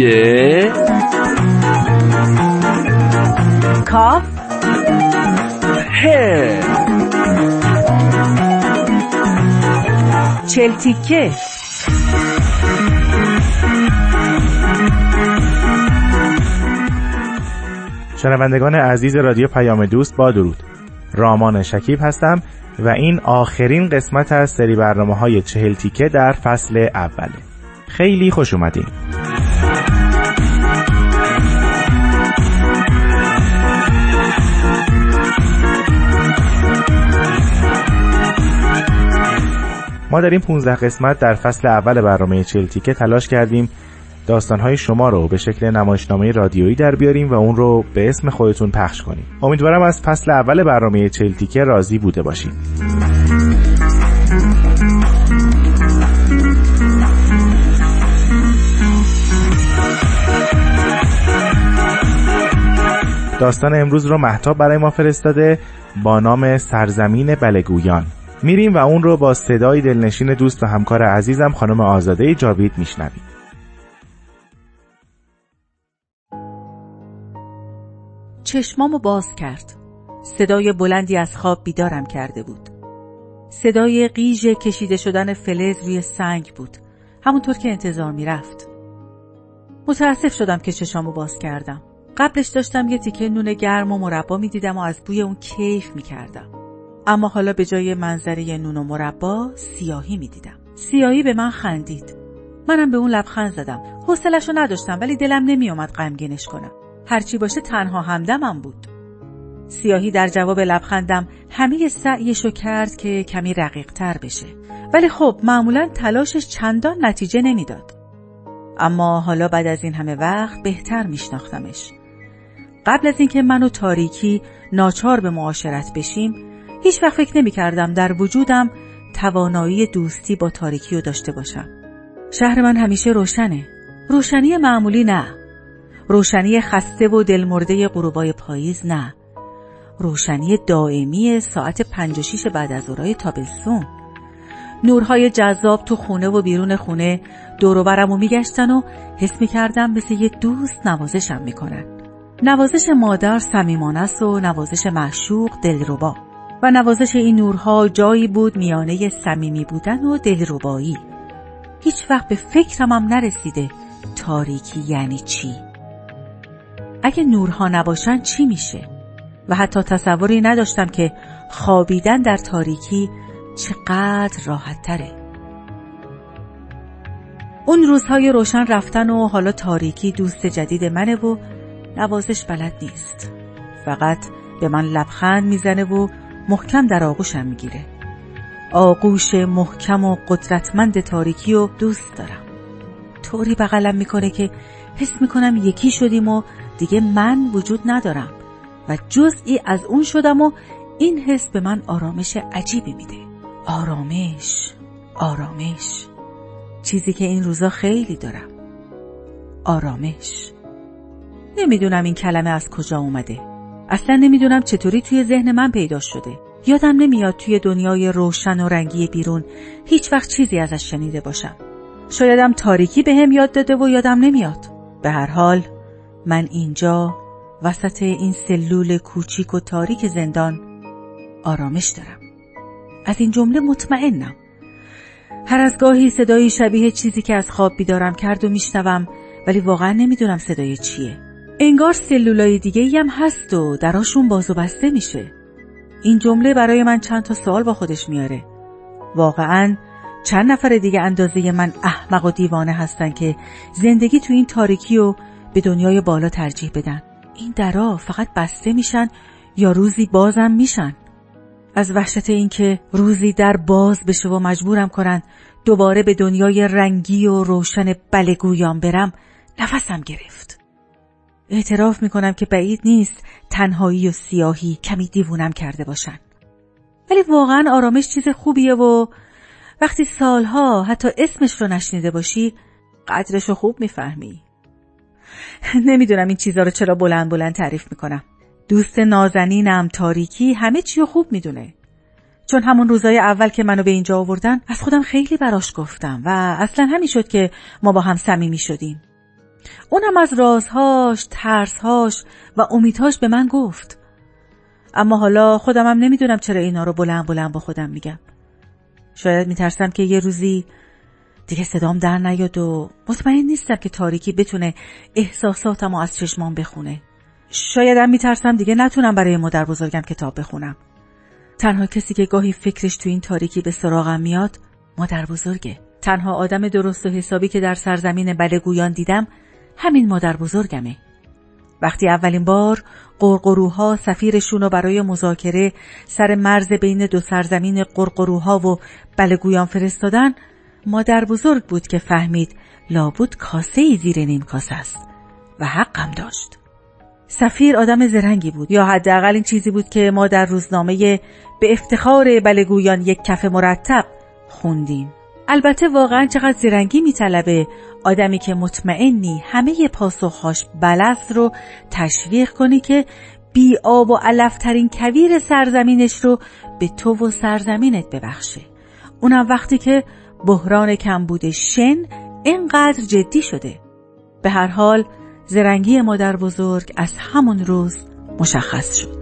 ی کاف ه چلتیکه شنوندگان عزیز رادیو پیام دوست با درود. رامان شکیب هستم و این آخرین قسمت از سری برنامه های چهل تیکه در فصل اوله. خیلی خوش اومدین. ما در این 15 قسمت در فصل اول برنامه چهل تیکه تلاش کردیم داستانهای شما رو به شکل نمایشنامه رادیویی در بیاریم و اون رو به اسم خودتون پخش کنیم. امیدوارم از فصل اول برنامه چلتیکه راضی بوده باشید داستان امروز رو محتاب برای ما فرستاده با نام سرزمین بلگویان میریم و اون رو با صدای دلنشین دوست و همکار عزیزم خانم آزاده جاوید میشنویم. چشمامو باز کرد. صدای بلندی از خواب بیدارم کرده بود. صدای قیژ کشیده شدن فلز روی سنگ بود. همونطور که انتظار می‌رفت. متاسف شدم که چشامو باز کردم. قبلش داشتم یه تیکه نون گرم و مربا می‌دیدم و از بوی اون کیف می‌کردم. اما حالا به جای منظره نون و مربا سیاهی می‌دیدم. سیاهی به من خندید. منم به اون لبخند زدم. حوصلش رو نداشتم ولی دلم نمیومد غمگینش کنم. هرچی باشه تنها همدمم بود. سیاهی در جواب لبخندم همه سعیشو کرد که کمی رقیق تر بشه. ولی خب معمولا تلاشش چندان نتیجه نمی‌داد. اما حالا بعد از این همه وقت بهتر میشناختمش. قبل از اینکه من و تاریکی ناچار به معاشرت بشیم هیچ وقت فکر نمی کردم در وجودم توانایی دوستی با تاریکی رو داشته باشم. شهر من همیشه روشنه. روشنی معمولی نه. روشنی خسته و دلمرده غروبای پاییز نه. روشنی دائمی ساعت پنج و شیش بعد از اورای تابستون. نورهای جذاب تو خونه و بیرون خونه دوروبرم و میگشتن و حس می‌کردم مثل یه دوست نوازشم می‌کنن. نوازش مادر صمیمانه و نوازش معشوق دلربا. و نوازش این نورها جایی بود میانه صمیمی بودن و دلربایی. هیچ وقت به فکرم هم نرسیده تاریکی یعنی چی. اگه نورها نباشن چی میشه؟ و حتی تصوری نداشتم که خوابیدن در تاریکی چقدر راحت تره. اون روزهای روشن رفتن و حالا تاریکی دوست جدید منه و نوازش بلد نیست. فقط به من لبخند می‌زنه و محکم در آغوشم می‌گیره. آغوش محکم و قدرتمند تاریکی و دوست دارم. طوری بغلم می‌کنه که حس می‌کنم یکی شدیم و دیگه من وجود ندارم و جزئی از اون شدم و این حس به من آرامش عجیبی میده. آرامش آرامش. چیزی که این روزا خیلی دارم. آرامش. نمی‌دونم این کلمه از کجا اومده. اصلا نمی‌دونم چطوری توی ذهن من پیدا شده. یادم نمیاد توی دنیای روشن و رنگی بیرون هیچ وقت چیزی ازش شنیده باشم. شایدم تاریکی به هم یاد داده و یادم نمیاد. به هر حال من اینجا وسط این سلول کوچیک و تاریک زندان آرامش دارم. از این جمله مطمئنم. هر از گاهی صدایی شبیه چیزی که از خواب بیدارم کرد و میشنوم ولی واقعا نمی‌دونم صدای چیه. انگار سلولای دیگه هم هست و دراشون باز و بسته میشه. این جمله برای من چند تا سوال با خودش میاره. واقعا چند نفر دیگه اندازه من احمق و دیوانه هستن که زندگی تو این تاریکی و به دنیای بالا ترجیح بدن. این درا فقط بسته میشن یا روزی بازم میشن؟ از وحشت اینکه روزی در باز بشه و مجبورم کنن دوباره به دنیای رنگی و روشن بلگویان برم نفسم گرفت. اعتراف می‌کنم که بعید نیست تنهایی و سیاهی کمی دیوونم کرده باشن. ولی واقعا آرامش چیز خوبیه و وقتی سالها حتی اسمش رو نشنیده باشی قدرش رو خوب می‌فهمی. نمی‌دونم این چیزها رو چرا بلند بلند تعریف می‌کنم. دوست نازنینم تاریکی همه چی رو خوب می‌دونه. چون همون روزای اول که منو به اینجا آوردن از خودم خیلی براش گفتم و اصلا همین شد که ما با هم صمیمی شدیم. اونم از رازهاش، ترسهاش و امیدهاش به من گفت. اما حالا خودمم نمی‌دونم چرا اینا رو بلند بلند با خودم میگم. شاید میترسم که یه روزی دیگه صدام در نیاد و مطمئن نیستم که تاریکی بتونه احساساتم از چشمان بخونه. شایدم میترسم دیگه نتونم برای مادر بزرگم کتاب بخونم. تنها کسی که گاهی فکرش تو این تاریکی به سراغم میاد مادر بزرگه. تنها آدم درست و حسابی که در سرزمین بلگویان دیدم همین مادر بزرگمه. وقتی اولین بار قرقروها سفیرشون رو برای مذاکره سر مرز بین دو سرزمین قرقروها و بلگویان فرستادن مادر بزرگ بود که فهمید لابود کاسه ای زیر نیم کاسه است و حقم داشت. سفیر آدم زرنگی بود. یا حداقل این چیزی بود که ما در روزنامه به افتخار بلگویان یک کف مرتب خوندیم. البته واقعا چقدر زرنگی میطلبه. آدمی که مطمئنی همه پاسخهاش بلست رو تشویق کنی که بی آب و علفترین کویر سرزمینش رو به تو و سرزمینت ببخشه. اونم وقتی که بحران کمبود شن اینقدر جدی شده. به هر حال زرنگی مادر بزرگ از همون روز مشخص شد.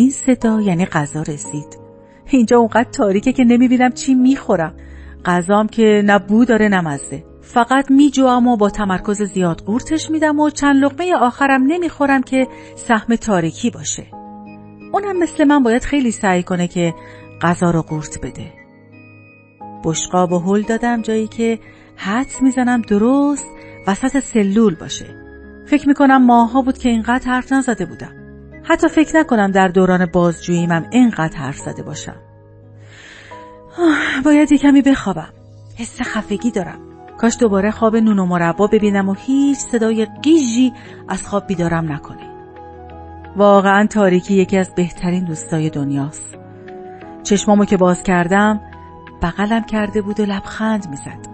این صدا یعنی غذا رسید. اینجا اونقدر تاریکه که نمی‌بینم چی می‌خورم. غذام که نه بو داره نه مزه. فقط میجوام و با تمرکز زیاد قورتش میدم و چند لقمه آخرم نمی‌خورم که سهم تاریکی باشه. اونم مثل من باید خیلی سعی کنه که غذا رو قورت بده. بشقاب و هل دادم جایی که حدس می‌زنم درست وسط سلول باشه. فکر می‌کنم ماها بود که اینقدر حرف نزده بودم. حتی فکر نکنم در دوران بازجوییم هم اینقدر حرف زده باشم. باید کمی بخوابم. حس خفگی دارم. کاش دوباره خواب نون و مربا ببینم و هیچ صدای قیژی از خواب بیدارم نکنه واقعا تاریکی یکی از بهترین دوستای دنیاست. چشمامو که باز کردم بغلم کرده بود و لبخند می‌زد.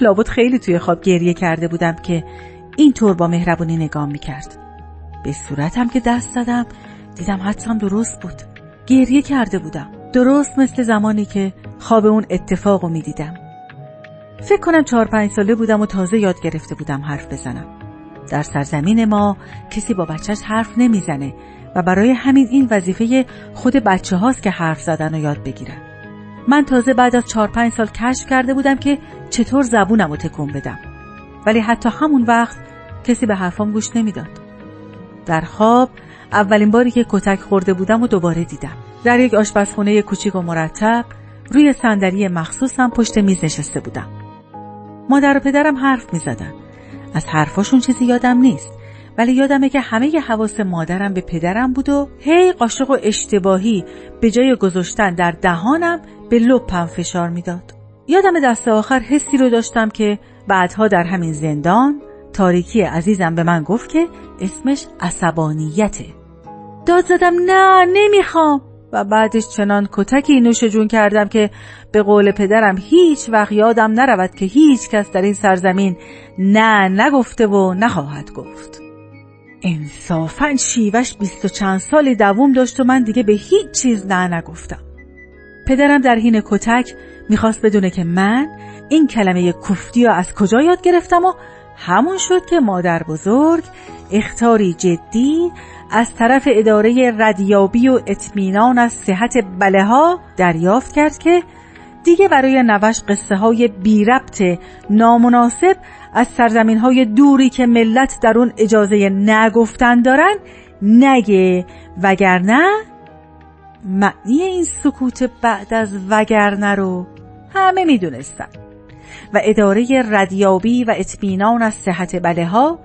لابد خیلی توی خواب گریه کرده بودم که اینطور با مهربونی نگاه می‌کرد. به صورتم که دست زدم دیدم حدسم درست بود. گریه کرده بودم. درست مثل زمانی که خواب اون اتفاقو می‌دیدم. فکر کنم چهار پنج ساله بودم و تازه یاد گرفته بودم حرف بزنم. در سرزمین ما کسی با بچهش حرف نمی‌زنه و برای همین این وظیفه خود بچه هاست که حرف زدن و یاد بگیرن من تازه بعد از چهار پنج سال کشف کرده بودم که چطور زبونم رو تکون بدم. ولی حتی همون وقت کسی به حرفام گوش نمی‌داد. در خواب اولین باری که کتک خورده بودم و دوباره دیدم در یک آشپزخونه کوچیک و مرتب روی صندلی مخصوصم پشت میز نشسته بودم مادر و پدرم حرف می زدن. از حرفاشون چیزی یادم نیست ولی یادمه که همه حواس مادرم به پدرم بود و هی قاشق و اشتباهی به جای گذاشتن در دهانم به لپم فشار می‌داد. یادم دست آخر حسی رو داشتم که بعدها در همین زندان تاریکی عزیزم به من گفت که اسمش عصبانیته داد زدم نه نمی‌خوام. و بعدش چنان کتکی نوش جون کردم که به قول پدرم هیچ وقت یادم نرود که هیچ کس در این سرزمین نه نگفته و نخواهد گفت. انصافا شیوش بیست و چند سالی دووم داشت و من دیگه به هیچ چیز نه نگفتم. پدرم در حین کتک می‌خواست بدونه که من این کلمه کفتی رو از کجا یاد گرفتم و همون شد که مادر بزرگ اختاری جدی از طرف اداره ردیابی و اطمینان از صحت بله ها دریافت کرد که دیگه برای نوش قصه های بی ربط نامناسب از سرزمین های دوری که ملت در اون اجازه نگفتن دارن نگه وگرنه معنی این سکوت بعد از وگرنه رو همه می‌دونستن. و اداره ردیابی و اطمینان از صحت بله ها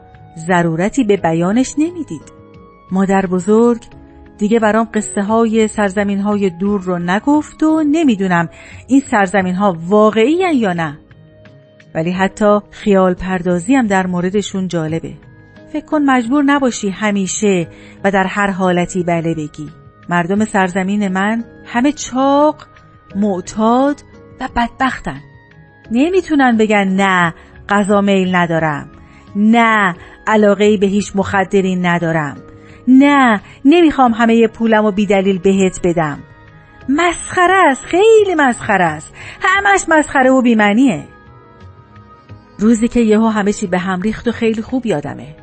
ضرورتی به بیانش نمی‌دید. مادر بزرگ دیگه برام قصه های سرزمین های دور رو نگفت و نمی‌دونم این سرزمین ها واقعی یا نه. ولی حتی خیال پردازی هم در موردشون جالبه. فکر کن مجبور نباشی همیشه و در هر حالتی بله بگی. مردم سرزمین من همه چاق معتاد و بدبختن. نمی‌تونن بگن نه غذا میل ندارم. نه علاقه به هیچ مخدری ندارم. نه نمی‌خوام همه پولم و بیدلیل بهت بدم. مسخره است خیلی مسخره است. همش مسخره و بیمنیه روزی که یهو همه چی به هم ریخت و خیلی خوب یادمه.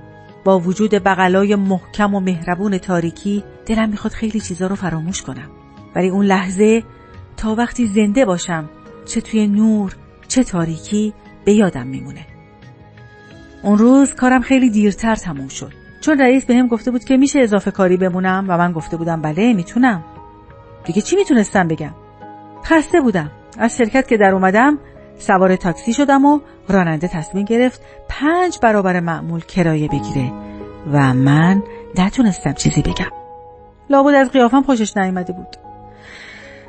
با وجود بغلای محکم و مهربون تاریکی دلم می‌خواد خیلی چیزا رو فراموش کنم. ولی اون لحظه تا وقتی زنده باشم چه توی نور چه تاریکی به یادم میمونه. اون روز کارم خیلی دیرتر تموم شد. چون رئیس بهم گفته بود که میشه اضافه کاری بمونم و من گفته بودم بله می‌تونم. دیگه چی می‌تونستم بگم؟ خسته بودم. از شرکت که در اومدم سوار تاکسی شدم و راننده تصمیم گرفت پنج برابر معمول کرایه بگیره و من نتونستم چیزی بگم. لابد از قیافم خوشش نیامده بود.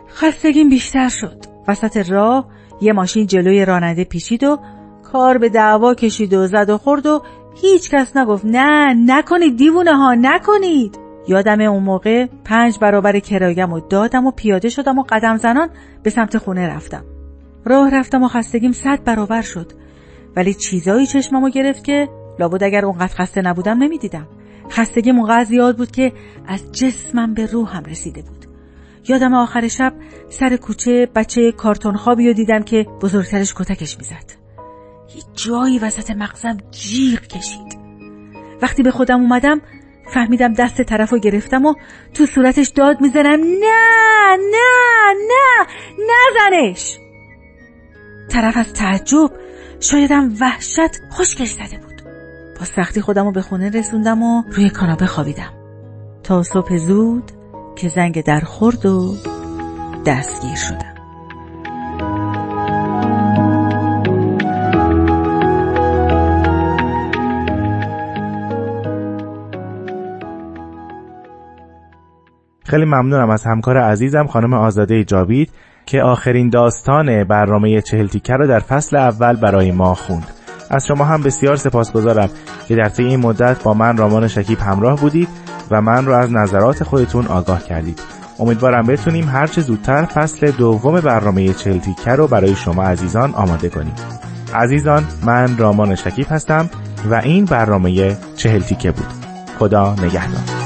خستگیم بیشتر شد. وسط راه یه ماشین جلوی راننده پیچید و کار به دعوا کشید و زد و خورد و هیچ کس نگفت نه نکنید دیوونه ها نکنید. یادم اون موقع پنج برابر کرایم و دادم و پیاده شدم و قدم زنان به سمت خونه رفتم. راه رفتم و خستگیم صد برابر شد. ولی چیزایی چشممو گرفت که لابد اگر اونقدر خسته نبودم نمی‌دیدم. خستگیم اونقدر زیاد بود که از جسمم به روحم رسیده بود. یادم آخر شب سر کوچه بچه کارتون خوابی رو دیدم که بزرگترش کتکش می‌زد. یه جایی وسط مغزم جیغ کشید. وقتی به خودم اومدم فهمیدم دست طرف رو گرفتم و تو صورتش داد می‌زنم. نه نه نه نزنش! طرف از تعجب شایدم وحشت خشکش زده بود. با سختی خودم رو به خونه رسوندم و روی کاناپه خوابیدم. تا صبح زود که زنگ در خورد و دستگیر شدم. خیلی ممنونم از همکار عزیزم خانم آزاده جاوید که آخرین داستان برنامه چهل تیکه رو در فصل اول برای ما خوند. از شما هم بسیار سپاسگزارم که در طی این مدت با من رامان شکیب همراه بودید. و من رو از نظرات خودتون آگاه کردید. امیدوارم بتونیم هرچه زودتر فصل دوم برنامه چهل تیکه رو برای شما عزیزان آماده کنیم. عزیزان من رامان شکیب هستم و این برنامه چهل تیکه بود. خدا نگهدار.